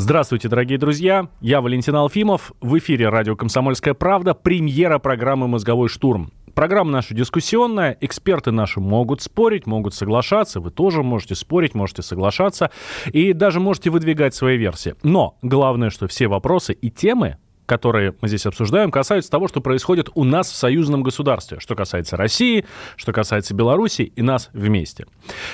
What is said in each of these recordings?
Здравствуйте, дорогие друзья. Я Валентин Алфимов. В эфире радио «Комсомольская правда». Премьера программы «Мозговой штурм». Программа наша дискуссионная, эксперты наши могут спорить, могут соглашаться, вы тоже можете спорить, можете соглашаться и даже можете выдвигать свои версии. Но главное, что все вопросы и темы которые мы здесь обсуждаем, касаются того, что происходит у нас в союзном государстве, что касается России, что касается Беларуси и нас вместе.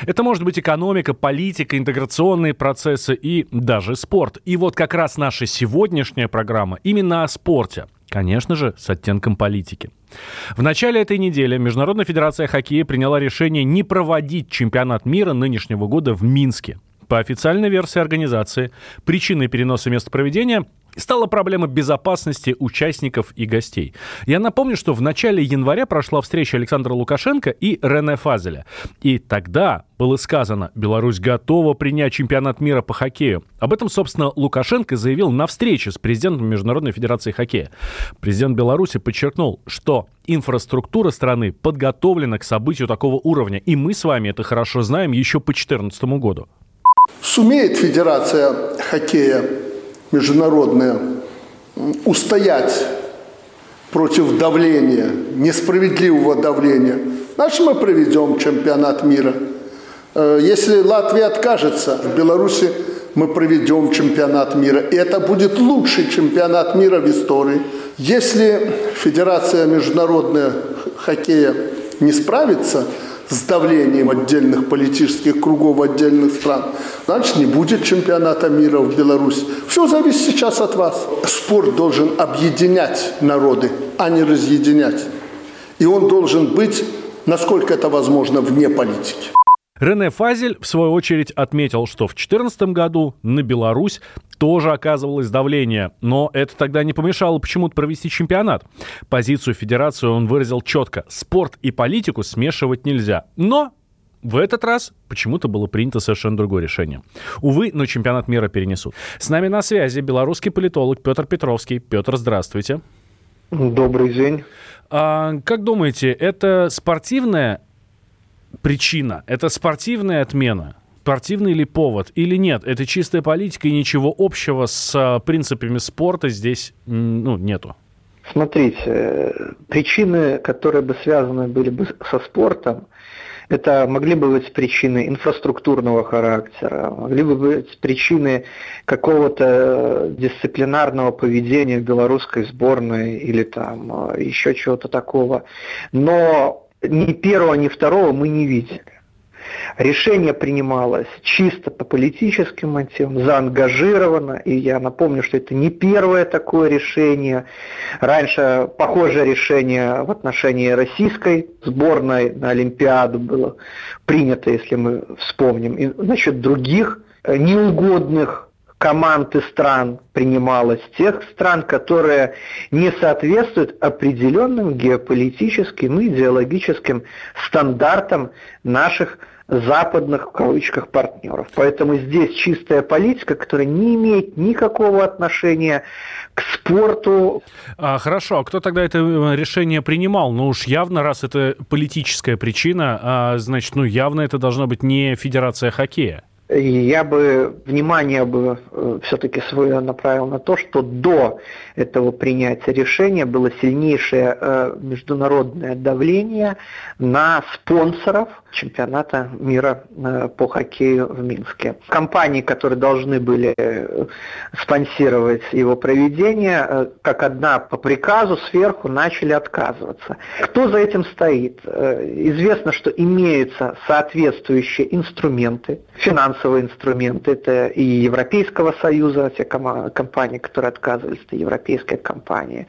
Это может быть экономика, политика, интеграционные процессы и даже спорт. И вот как раз наша сегодняшняя программа именно о спорте. Конечно же, с оттенком политики. В начале этой недели Международная федерация хоккея приняла решение не проводить чемпионат мира нынешнего года в Минске. По официальной версии организации, причиной переноса места проведения стала проблема безопасности участников и гостей. Я напомню, что в начале января прошла встреча Александра Лукашенко и Рене Фазеля. И тогда было сказано, Беларусь готова принять чемпионат мира по хоккею. Об этом, собственно, Лукашенко заявил на встрече с президентом Международной Федерации хоккея. Президент Беларуси подчеркнул, что инфраструктура страны подготовлена к событию такого уровня. И мы с вами это хорошо знаем еще по 2014 году. Сумеет Федерация хоккея международная устоять против давления, несправедливого давления, значит мы проведем чемпионат мира. Э, если Латвия откажется, в Беларуси мы проведем чемпионат мира. И это будет лучший чемпионат мира в истории. Если Федерация международная хоккея не справится – с давлением отдельных политических кругов отдельных стран, значит, не будет чемпионата мира в Беларуси. Все зависит сейчас от вас. Спорт должен объединять народы, а не разъединять. И он должен быть, насколько это возможно, вне политики. Рене Фазель, в свою очередь, отметил, что в 2014 году на Беларусь тоже оказывалось давление, но это тогда не помешало почему-то провести чемпионат. Позицию федерации он выразил четко. Спорт и политику смешивать нельзя. Но в этот раз почему-то было принято совершенно другое решение. Увы, но чемпионат мира перенесут. С нами на связи белорусский политолог Петр Петровский. Петр, здравствуйте. Добрый день. А, как думаете, это спортивная причина? Это спортивная отмена? Спортивный ли повод или нет? Это чистая политика и ничего общего с а, принципами спорта здесь ну, нету. Смотрите, э, причины, которые бы связаны были бы со спортом, это могли бы быть причины инфраструктурного характера, могли бы быть причины какого-то э, дисциплинарного поведения белорусской сборной или там э, еще чего-то такого. Но ни первого, ни второго мы не видели. Решение принималось чисто по политическим мотивам, заангажировано, и я напомню, что это не первое такое решение. Раньше похожее решение в отношении российской сборной на Олимпиаду было принято, если мы вспомним. И насчет других неугодных команд и стран принималось, тех стран, которые не соответствуют определенным геополитическим и идеологическим стандартам наших западных, в кавычках, партнеров. Поэтому здесь чистая политика, которая не имеет никакого отношения к спорту. А, хорошо, а кто тогда это э, решение принимал? Ну уж явно, раз это политическая причина, а, значит, ну явно это должна быть не Федерация хоккея я бы внимание бы э, все-таки свое направил на то, что до этого принятия решения было сильнейшее э, международное давление на спонсоров чемпионата мира э, по хоккею в Минске. Компании, которые должны были спонсировать его проведение, как одна по приказу сверху начали отказываться. Кто за этим стоит? Известно, что имеются соответствующие инструменты, финансовые финансовые инструменты. Это и Европейского Союза, те компании, которые отказывались, это европейская компания.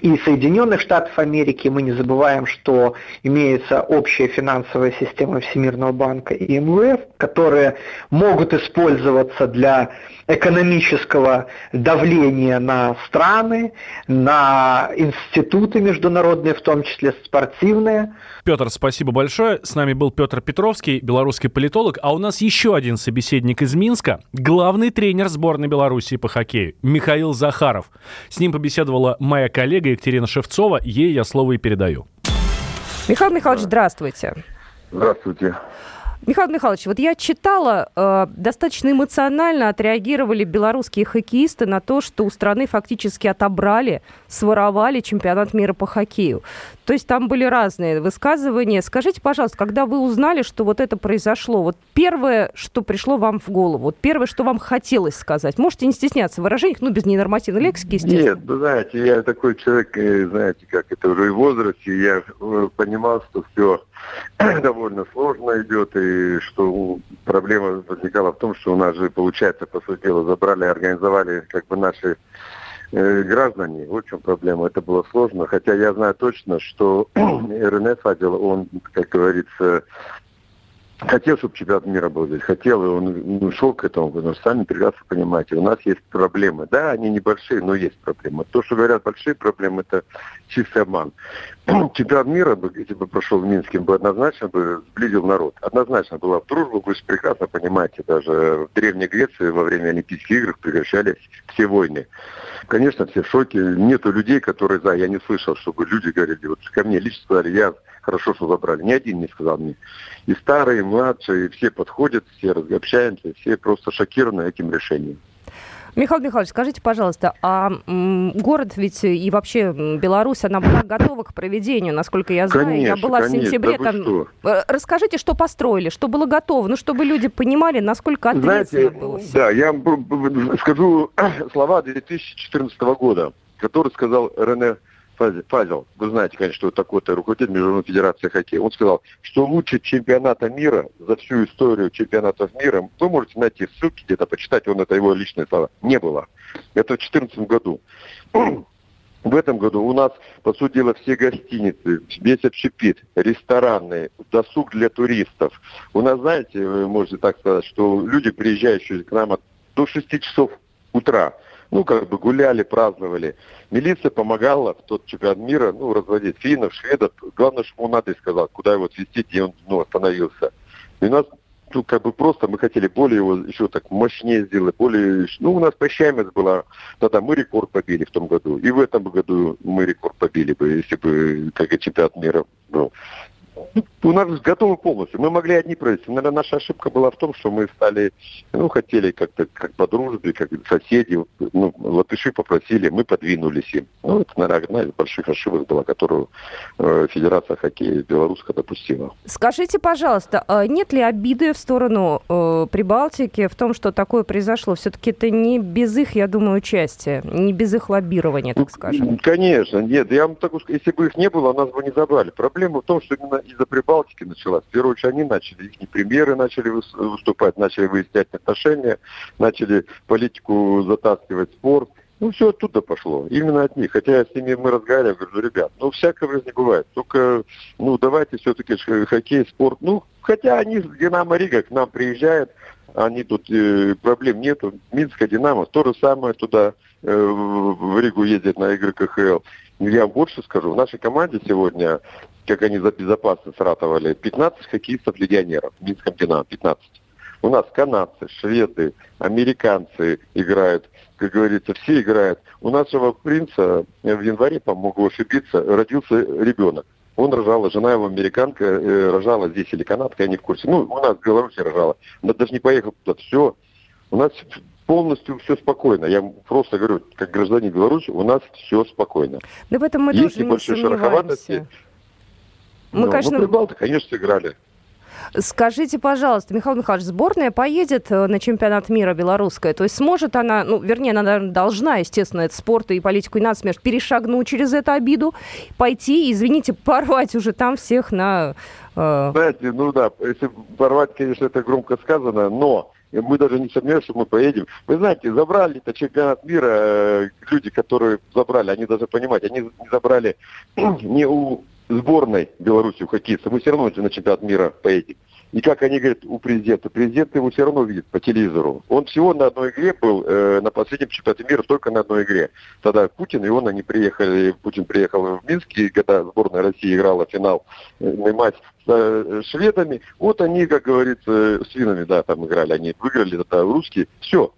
И Соединенных Штатов Америки. Мы не забываем, что имеется общая финансовая система Всемирного банка и МВФ, которые могут использоваться для экономического давления на страны, на институты международные, в том числе спортивные. Петр, спасибо большое. С нами был Петр Петровский, белорусский политолог. А у нас еще один собеседник из Минска, главный тренер сборной Беларуси по хоккею, Михаил Захаров. С ним побеседовала моя коллега Екатерина Шевцова. Ей я слово и передаю. Михаил Михайлович, здравствуйте. Здравствуйте. Михаил Михайлович, вот я читала, э, достаточно эмоционально отреагировали белорусские хоккеисты на то, что у страны фактически отобрали, своровали чемпионат мира по хоккею. То есть там были разные высказывания. Скажите, пожалуйста, когда вы узнали, что вот это произошло, вот первое, что пришло вам в голову, вот первое, что вам хотелось сказать, можете не стесняться в выражениях, ну, без ненормативной лексики, естественно. Нет, вы знаете, я такой человек, э, знаете, как это уже в возрасте, я э, понимал, что все довольно сложно идет, и что проблема возникала в том, что у нас же, получается, по сути дела, забрали, организовали как бы наши э, граждане. Вот в чем проблема. Это было сложно. Хотя я знаю точно, что РНС Фадил, он, как говорится, хотел, чтобы чемпионат мира был здесь, хотел, и он ну, шел к этому, потому что сами прекрасно понимаете, у нас есть проблемы. Да, они небольшие, но есть проблемы. То, что говорят большие проблемы, это чистый обман. чемпионат мира, если бы прошел в Минске, бы однозначно бы сблизил народ. Однозначно была в дружбу, вы же прекрасно понимаете, даже в Древней Греции во время Олимпийских игр прекращались все войны. Конечно, все в шоке. Нету людей, которые за. Я не слышал, чтобы люди говорили, вот ко мне лично сказали, я хорошо, что забрали. Ни один не сказал мне. И старые, и младшие, все подходят, все общаемся, все просто шокированы этим решением. Михаил Михайлович, скажите, пожалуйста, а город ведь и вообще Беларусь, она была готова к проведению, насколько я знаю. Конечно, я была конечно, в сентябре да там. Что? Э, расскажите, что построили, что было готово, ну, чтобы люди понимали, насколько ответственно Знаете, было все. Да, я скажу слова 2014 года, который сказал Рене Фазел, вы знаете, конечно, что такой-то руководитель Международной Федерации хоккея, он сказал, что лучше чемпионата мира за всю историю чемпионатов мира, вы можете найти ссылки где-то, почитать, он это его личные слова, не было. Это в 2014 году. В этом году у нас, по сути дела, все гостиницы, весь общепит, рестораны, досуг для туристов. У нас, знаете, вы можете так сказать, что люди, приезжающие к нам до 6 часов утра, ну, как бы гуляли, праздновали. Милиция помогала в тот чемпионат мира, ну, разводить финнов, шведов. Главное, чтобы он адрес сказал, куда его отвезти, где он, ну, остановился. И у нас, ну, как бы просто мы хотели более его еще так мощнее сделать, более, ну, у нас посещаемость была, тогда мы рекорд побили в том году. И в этом году мы рекорд побили бы, если бы, как и чемпионат мира был у нас готовы полностью. Мы могли одни провести. Наверное, наша ошибка была в том, что мы стали, ну, хотели как-то, как по дружбе, как соседи, ну, латыши попросили, мы подвинулись им. Ну, это, наверное, одна из больших ошибок была, которую э, Федерация хоккея белорусская допустила. Скажите, пожалуйста, а нет ли обиды в сторону э, Прибалтики в том, что такое произошло? Все-таки это не без их, я думаю, участия, не без их лоббирования, так скажем. Конечно, нет. Я вам так уж, если бы их не было, нас бы не забрали. Проблема в том, что именно из-за Прибалтики началась. В первую очередь они начали, их премьеры начали выступать, начали выяснять отношения, начали политику затаскивать спорт. Ну, все оттуда пошло, именно от них. Хотя с ними мы разговаривали, говорю, ребят, ну, всякого в жизни бывает. Только, ну, давайте все-таки хоккей, спорт. Ну, хотя они с Динамо Рига к нам приезжают, они тут, э, проблем нету. Минская Динамо, то же самое туда э, в Ригу ездят на игры КХЛ. Я вам больше скажу, в нашей команде сегодня как они за безопасность ратовали, 15 хоккеистов-легионеров в Минском Динамо, 15. У нас канадцы, шведы, американцы играют, как говорится, все играют. У нашего принца в январе, по-моему, могу ошибиться, родился ребенок. Он рожала, жена его американка, э, рожала здесь или канадка, я не в курсе. Ну, у нас в Беларуси рожала. Она даже не поехала туда. Все. У нас полностью все спокойно. Я просто говорю, как гражданин Беларуси, у нас все спокойно. Да в этом мы Есть тоже не шероховатости, мы, ну, конечно... Ну, прибалты, конечно, сыграли. Скажите, пожалуйста, Михаил Михайлович, сборная поедет э, на чемпионат мира белорусская? То есть сможет она, ну, вернее, она, наверное, должна, естественно, это спорт и политику и нацсмерть, перешагнуть через эту обиду, пойти, извините, порвать уже там всех на... Э... Знаете, ну да, если порвать, конечно, это громко сказано, но мы даже не сомневаемся, что мы поедем. Вы знаете, забрали это чемпионат мира, э, люди, которые забрали, они даже понимать, они не забрали не у сборной Беларуси у хоккеиста, мы все равно на чемпионат мира поедем. И как они говорят у президента, президент его все равно видит по телевизору. Он всего на одной игре был, э, на последнем чемпионате мира только на одной игре. Тогда Путин и он, они приехали, Путин приехал в Минск, и когда сборная России играла финал э, матч с э, шведами, вот они, как говорится, с финами, да, там играли, они выиграли тогда русские. Все,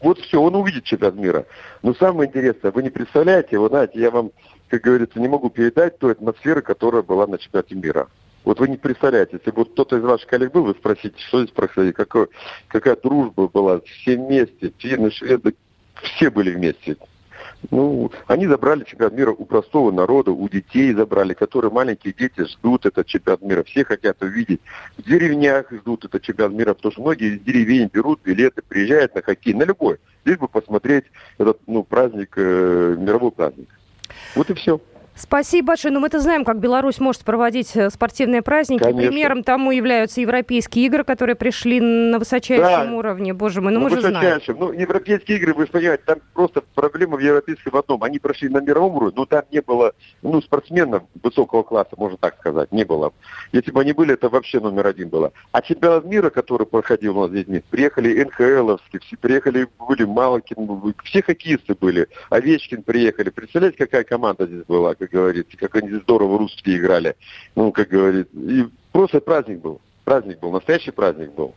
вот все, он увидит чемпионат мира. Но самое интересное, вы не представляете, вы знаете, я вам, как говорится, не могу передать той атмосферы, которая была на чемпионате мира. Вот вы не представляете, если бы кто-то из ваших коллег был, вы спросите, что здесь происходит, какой, какая дружба была, все вместе, финны, шведы, все были вместе. Ну, они забрали чемпионат мира у простого народа, у детей забрали, которые маленькие дети ждут этот чемпионат мира, все хотят увидеть. В деревнях ждут этот чемпионат мира, потому что многие из деревень берут билеты, приезжают на хоккей, на любой, лишь бы посмотреть этот ну, праздник, э, мировой праздник. Вот и все. Спасибо большое. Ну, мы-то знаем, как Беларусь может проводить э, спортивные праздники. Конечно. Примером тому являются европейские игры, которые пришли на высочайшем Да. уровне. Боже мой, ну, Ну, мы же знаем. Ну, европейские игры, вы понимаете, там просто проблема в европейском одном. Они прошли на мировом уровне, но там не было, ну, спортсменов высокого класса, можно так сказать, не было. Если бы они были, это вообще номер один было. А чемпионат мира, который проходил у нас здесь, приехали НХЛовские, все приехали, были Малкин, все хоккеисты были, Овечкин приехали. Представляете, какая команда здесь была, как говорится, как они здорово русские играли. Ну, как говорится, и просто праздник был. Праздник был, настоящий праздник был.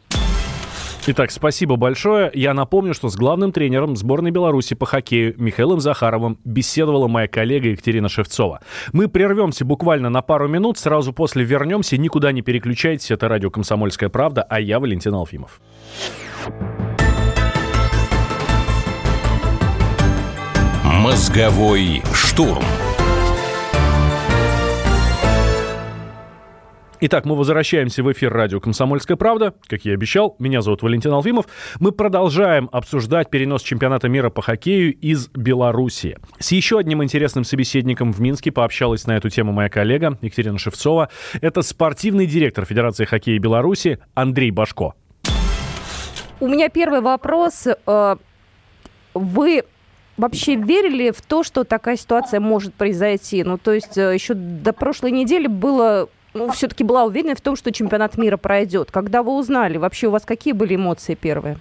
Итак, спасибо большое. Я напомню, что с главным тренером сборной Беларуси по хоккею Михаилом Захаровым беседовала моя коллега Екатерина Шевцова. Мы прервемся буквально на пару минут, сразу после вернемся. Никуда не переключайтесь. Это радио «Комсомольская правда», а я Валентин Алфимов. Мозговой штурм. Итак, мы возвращаемся в эфир радио «Комсомольская правда». Как я и обещал, меня зовут Валентин Алфимов. Мы продолжаем обсуждать перенос чемпионата мира по хоккею из Беларуси. С еще одним интересным собеседником в Минске пообщалась на эту тему моя коллега Екатерина Шевцова. Это спортивный директор Федерации хоккея Беларуси Андрей Башко. У меня первый вопрос. Э, Вы вообще верили в то, что такая ситуация может произойти? Ну, то есть э, еще до прошлой недели было... Ну, все-таки была уверена в том, что чемпионат мира пройдет. Когда вы узнали, вообще у вас какие были эмоции первые?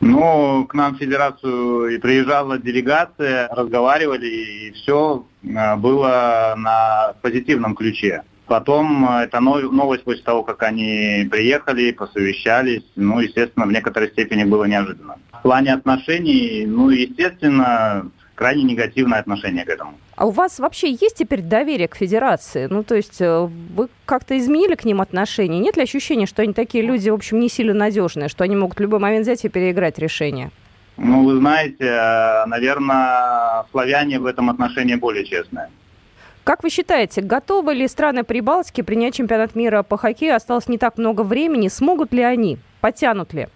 Ну, к нам в федерацию и приезжала делегация, разговаривали, и все было на позитивном ключе. Потом э, эта нов- новость после того, как они приехали, посовещались, ну, естественно, в некоторой степени было неожиданно. В плане отношений, ну, естественно, крайне негативное отношение к этому. А у вас вообще есть теперь доверие к федерации? Ну, то есть э, вы как-то изменили к ним отношения? Нет ли ощущения, что они такие люди, в общем, не сильно надежные, что они могут в любой момент взять и переиграть решение? Ну, вы знаете, э, наверное, славяне в этом отношении более честные. Как вы считаете, готовы ли страны Прибалтики принять чемпионат мира по хоккею? Осталось не так много времени. Смогут ли они? Потянут ли?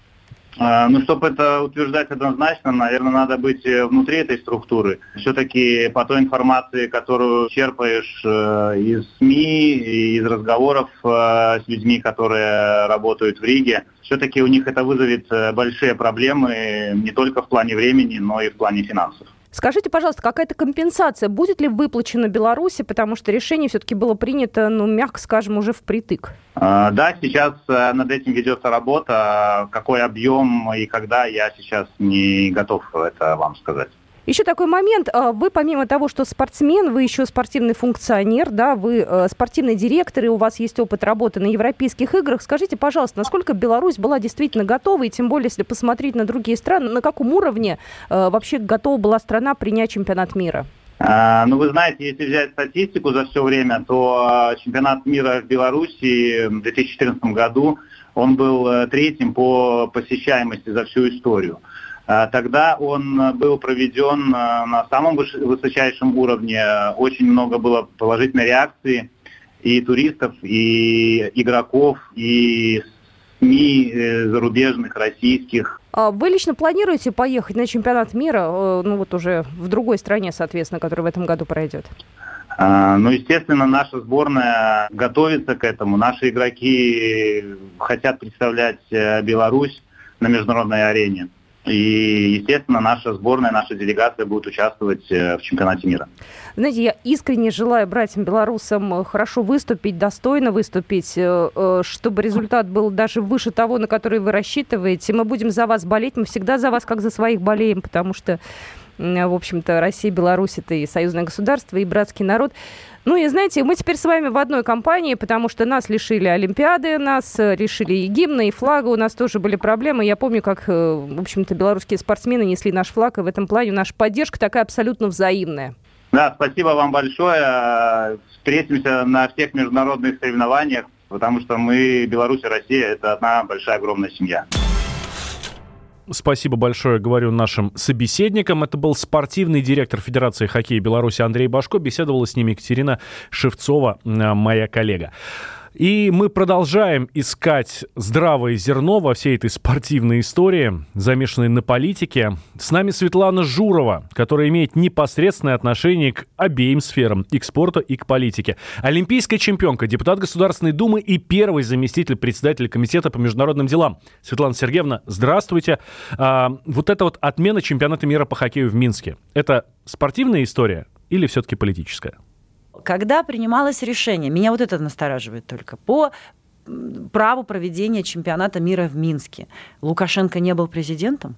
А, Ну, чтобы это утверждать однозначно, наверное, надо быть э, внутри этой структуры. Все-таки по той информации, которую черпаешь э, из СМИ, из разговоров э, с людьми, которые работают в Риге, все-таки у них это вызовет большие проблемы не только в плане времени, но и в плане финансов. Скажите, пожалуйста, какая-то компенсация будет ли выплачена Беларуси, потому что решение все-таки было принято, ну, мягко скажем, уже впритык? А, Да, сейчас э, над этим ведется работа. Какой объем и когда, я сейчас не готов это вам сказать. Еще такой момент. А, Вы, помимо того, что спортсмен, вы еще спортивный функционер, да, вы э, спортивный директор, и у вас есть опыт работы на европейских играх. Скажите, пожалуйста, насколько Беларусь была действительно готова, и тем более, если посмотреть на другие страны, на каком уровне э, вообще готова была страна принять чемпионат мира? А, Ну, вы знаете, если взять статистику за все время, то а, чемпионат мира в Беларуси в 2014 году, он был э, третьим по посещаемости за всю историю. А, Тогда он э, был проведен э, на самом высочайшем уровне. Очень много было положительной реакции и туристов, и игроков, и СМИ э, зарубежных, российских. А Вы лично планируете поехать на чемпионат мира, ну вот уже в другой стране, соответственно, который в этом году пройдет? А, Ну, естественно, наша сборная готовится к этому. Наши игроки хотят представлять Беларусь на международной арене. И, естественно, наша сборная, наша делегация будет участвовать э, в чемпионате мира. Знаете, я искренне желаю братьям-белорусам хорошо выступить, достойно выступить, э, э, чтобы результат был даже выше того, на который вы рассчитываете. Мы будем за вас болеть, мы всегда за вас как за своих болеем, потому что в общем-то, Россия, Беларусь – это и союзное государство, и братский народ. Ну и знаете, мы теперь с вами в одной компании, потому что нас лишили Олимпиады, нас э, решили и гимна, и флага, у нас тоже были проблемы. Я помню, как, э, в общем-то, белорусские спортсмены несли наш флаг, и в этом плане наша поддержка такая абсолютно взаимная. Да, спасибо вам большое. Встретимся на всех международных соревнованиях, потому что мы, Беларусь и Россия, это одна большая огромная семья. Спасибо большое, говорю нашим собеседникам. Это был спортивный директор Федерации хоккея Беларуси Андрей Башко. Беседовала с ним Екатерина Шевцова, моя коллега. И мы продолжаем искать здравое зерно во всей этой спортивной истории, замешанной на политике. С нами Светлана Журова, которая имеет непосредственное отношение к обеим сферам, и к спорту, и к политике. Олимпийская чемпионка, депутат Государственной Думы и первый заместитель председателя Комитета по международным делам. Светлана Сергеевна, здравствуйте. А, вот эта вот отмена чемпионата мира по хоккею в Минске, это спортивная история или все-таки политическая? Когда принималось решение, меня вот это настораживает только, по праву проведения чемпионата мира в Минске, Лукашенко не был президентом?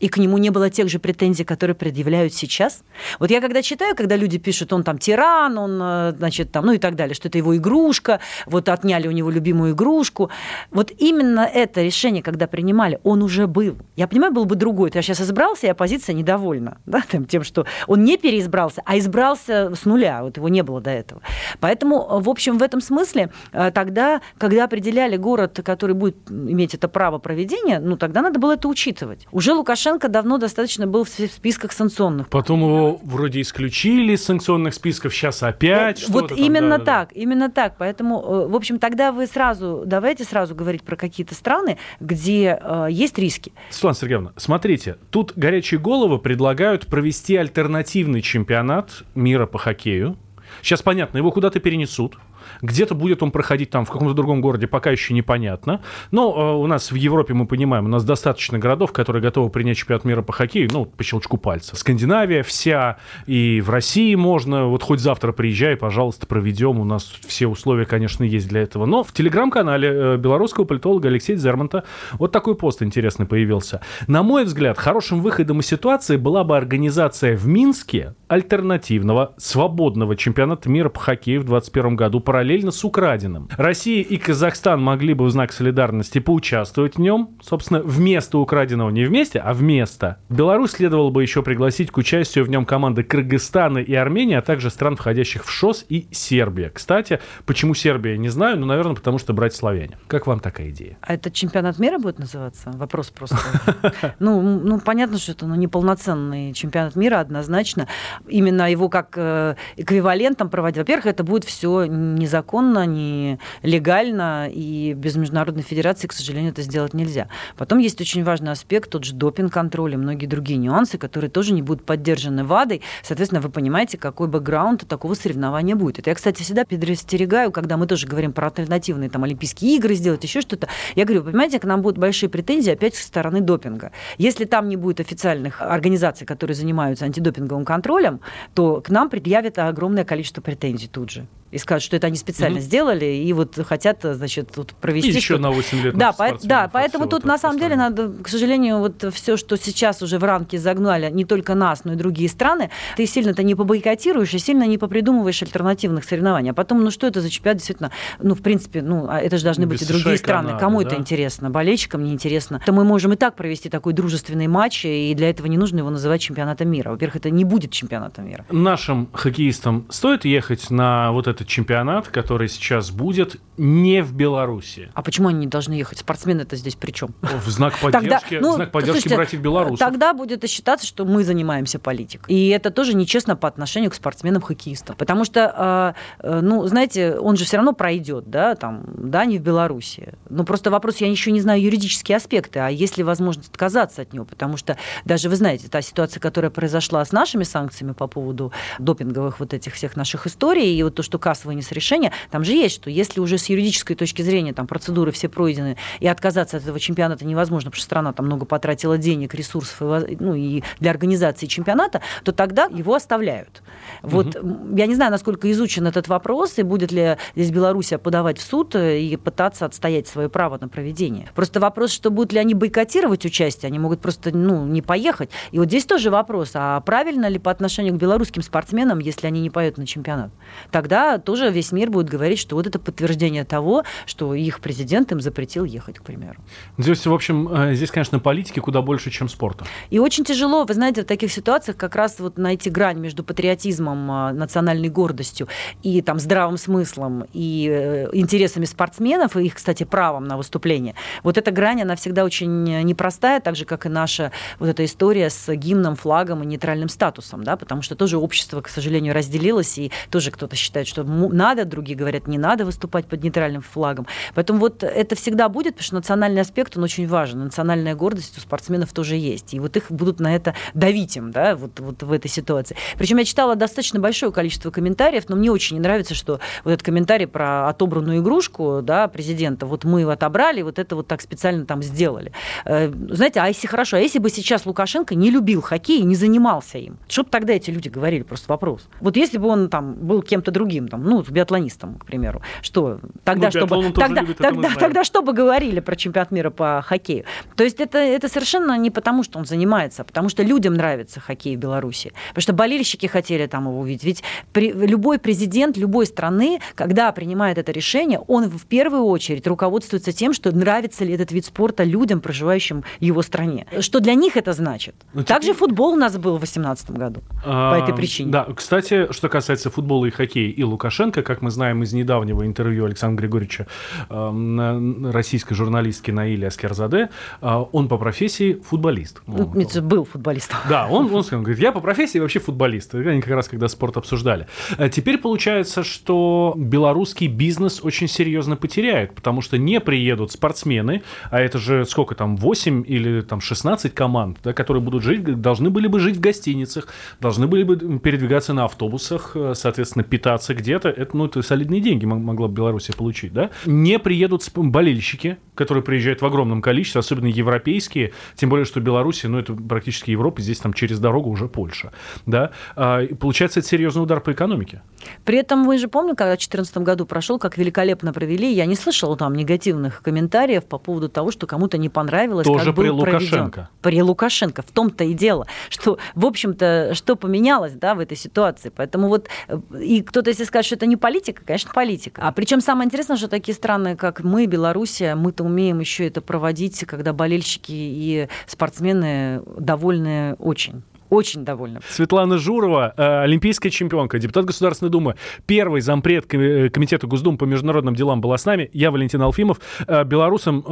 И к нему не было тех же претензий, которые предъявляют сейчас. Вот я когда читаю, когда люди пишут, он там тиран, он, э, значит, там, ну и так далее, что это его игрушка, вот отняли у него любимую игрушку. Вот именно это решение, когда принимали, он уже был. Я понимаю, был бы другой. Я сейчас избрался, и оппозиция недовольна да, тем, что он не переизбрался, а избрался с нуля. Вот его не было до этого. Поэтому, в общем, в этом смысле э, тогда, когда определяли город, который будет иметь это право проведения, ну тогда надо было это учитывать. Уже Лукашенко Лукашенко давно достаточно был в списках санкционных. Потом его вроде исключили из санкционных списков, сейчас опять вот, Вот именно там, да, так, да. именно так. Поэтому, э, в общем, тогда вы сразу, давайте сразу говорить про какие-то страны, где э, есть риски. Светлана Сергеевна, смотрите, тут горячие головы предлагают провести альтернативный чемпионат мира по хоккею. Сейчас понятно, его куда-то перенесут. Где-то будет он проходить там в каком-то другом городе, пока еще непонятно. Но э, у нас в Европе, мы понимаем, у нас достаточно городов, которые готовы принять чемпионат мира по хоккею, ну, по щелчку пальца. Скандинавия вся, и в России можно, вот хоть завтра приезжай, пожалуйста, проведем. У нас все условия, конечно, есть для этого. Но в телеграм-канале э, белорусского политолога Алексея Зермонта вот такой пост интересный появился. На мой взгляд, хорошим выходом из ситуации была бы организация в Минске альтернативного свободного чемпионата мира по хоккею в 2021 году параллельно с украденным. Россия и Казахстан могли бы в знак солидарности поучаствовать в нем, собственно, вместо украденного, не вместе, а вместо. Беларусь следовало бы еще пригласить к участию в нем команды Кыргызстана и Армении, а также стран, входящих в ШОС и Сербия. Кстати, почему Сербия, не знаю, но, наверное, потому что брать славяне. Как вам такая идея? А это чемпионат мира будет называться? Вопрос просто. Ну, ну понятно, что это ну, неполноценный чемпионат мира однозначно именно его как э, эквивалентом проводить. Во-первых, это будет все незаконно, не легально, и без Международной Федерации, к сожалению, это сделать нельзя. Потом есть очень важный аспект, тот же допинг-контроль и многие другие нюансы, которые тоже не будут поддержаны ВАДой. Соответственно, вы понимаете, какой бэкграунд у такого соревнования будет. Это я, кстати, всегда предостерегаю, когда мы тоже говорим про альтернативные там, Олимпийские игры сделать, еще что-то. Я говорю, понимаете, к нам будут большие претензии опять со стороны допинга. Если там не будет официальных организаций, которые занимаются антидопинговым контролем, то к нам предъявят огромное количество претензий тут же и скажут, что это они специально mm-hmm. сделали, и вот хотят, значит, тут провести... И еще на 8 лет Да, по- да поэтому тут на самом деле надо, к сожалению, вот все, что сейчас уже в рамки загнали, не только нас, но и другие страны, ты сильно-то не побойкотируешь и сильно не попридумываешь альтернативных соревнований. А потом, ну что это за чемпионат, действительно, ну, в принципе, ну, а это же должны Без быть и другие страны. Канады, Кому да? это интересно? Болельщикам не интересно. То мы можем и так провести такой дружественный матч, и для этого не нужно его называть чемпионатом мира. Во-первых, это не будет чемпионатом мира. Нашим хоккеистам стоит ехать на вот этот чемпионат, который сейчас будет, не в Беларуси. А почему они не должны ехать? Спортсмены-то здесь при чем? В знак поддержки, тогда, ну, в знак поддержки слушайте, братьев белорусов. Тогда будет считаться, что мы занимаемся политикой. И это тоже нечестно по отношению к спортсменам-хоккеистам. Потому что, э, ну, знаете, он же все равно пройдет, да, там, да, не в Беларуси. Но просто вопрос, я еще не знаю юридические аспекты, а есть ли возможность отказаться от него? Потому что даже, вы знаете, та ситуация, которая произошла с нашими санкциями по поводу допинговых вот этих всех наших историй, и вот то, что КАС вынес решение, там же есть, что если уже с юридической точки зрения там процедуры все пройдены, и отказаться от этого чемпионата невозможно, потому что страна там много потратила денег, ресурсов, и, ну, и для организации чемпионата, то тогда его оставляют. Вот угу. я не знаю, насколько изучен этот вопрос, и будет ли здесь Белоруссия подавать в суд э, и пытаться отстоять свое право на проведение. Просто вопрос, что будут ли они бойкотировать участие, они могут просто ну, не поехать. И вот здесь тоже вопрос, а правильно ли по отношению к белорусским спортсменам, если они не поедут на чемпионат? Тогда тоже весь мир будет говорить, что вот это подтверждение того, что их президент им запретил ехать, к примеру. Здесь, в общем, э, здесь, конечно, политики куда больше, чем спорта. И очень тяжело, вы знаете, в таких ситуациях как раз вот найти грань между патриотизмом, э, национальной гордостью и там здравым смыслом и э, интересами спортсменов и их, кстати, правом на выступление. Вот эта грань, она всегда очень непростая, так же, как и наша вот эта история с гимном, флагом и нейтральным статусом, да, потому что тоже общество, к сожалению, разделилось, и тоже кто-то считает, что надо, другие говорят, не надо выступать под нейтральным флагом. Поэтому вот это всегда будет, потому что национальный аспект, он очень важен. Национальная гордость у спортсменов тоже есть. И вот их будут на это давить им, да, вот, вот в этой ситуации. Причем я читала достаточно большое количество комментариев, но мне очень не нравится, что вот этот комментарий про отобранную игрушку, да, президента, вот мы его отобрали, вот это вот так специально там сделали. Э, знаете, а если хорошо, а если бы сейчас Лукашенко не любил хоккей и не занимался им, что бы тогда эти люди говорили? Просто вопрос. Вот если бы он там был кем-то другим, ну, биатлонистом, к примеру, что тогда, ну, чтобы, тогда, любит, тогда, тогда что бы говорили про чемпионат мира по хоккею? То есть это, это совершенно не потому, что он занимается, а потому что людям нравится хоккей в Беларуси. Потому что болельщики хотели там его увидеть. Ведь при, любой президент любой страны, когда принимает это решение, он в первую очередь руководствуется тем, что нравится ли этот вид спорта людям, проживающим в его стране. Что для них это значит. Ну, Также футбол у нас был в 2018 году а, по этой причине. Да, кстати, что касается футбола и хоккея и Лукашенко, как мы знаем из недавнего интервью Александра Григорьевича э, российской журналистки Наили Аскерзаде, э, он по профессии футболист. Он, был футболистом. Да, он, он, говорит, я по профессии вообще футболист. Они как раз когда спорт обсуждали. Э, теперь получается, что белорусский бизнес очень серьезно потеряет, потому что не приедут спортсмены, а это же сколько там, 8 или там 16 команд, да, которые будут жить, должны были бы жить в гостиницах, должны были бы передвигаться на автобусах, э, соответственно, питаться где-то. Это, ну, это солидные деньги могла бы Беларусь получить, да? Не приедут болельщики, которые приезжают в огромном количестве, особенно европейские, тем более, что Беларусь, ну, это практически Европа, здесь там через дорогу уже Польша, да? А, получается, это серьезный удар по экономике. При этом вы же помните, когда в 2014 году прошел, как великолепно провели, я не слышала там негативных комментариев по поводу того, что кому-то не понравилось, Тоже как при был Лукашенко. Проведен. При Лукашенко. В том-то и дело, что, в общем-то, что поменялось, да, в этой ситуации. Поэтому вот, э, и кто-то, если скажет, что это не политика, конечно, политика. А причем самое интересное, что такие страны, как мы, Белоруссия, мы-то умеем еще это проводить, когда болельщики и спортсмены довольны очень. Очень довольна. Светлана Журова, э, олимпийская чемпионка, депутат Государственной Думы, первый зампред э, Комитета Госдумы по международным делам была с нами. Я Валентин Алфимов. Э, белорусам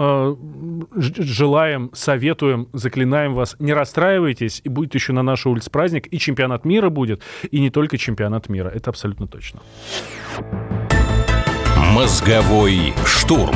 желаем, советуем, заклинаем вас, не расстраивайтесь, и будет еще на нашей улице праздник, и чемпионат мира будет, и не только чемпионат мира. Это абсолютно точно. Мозговой штурм.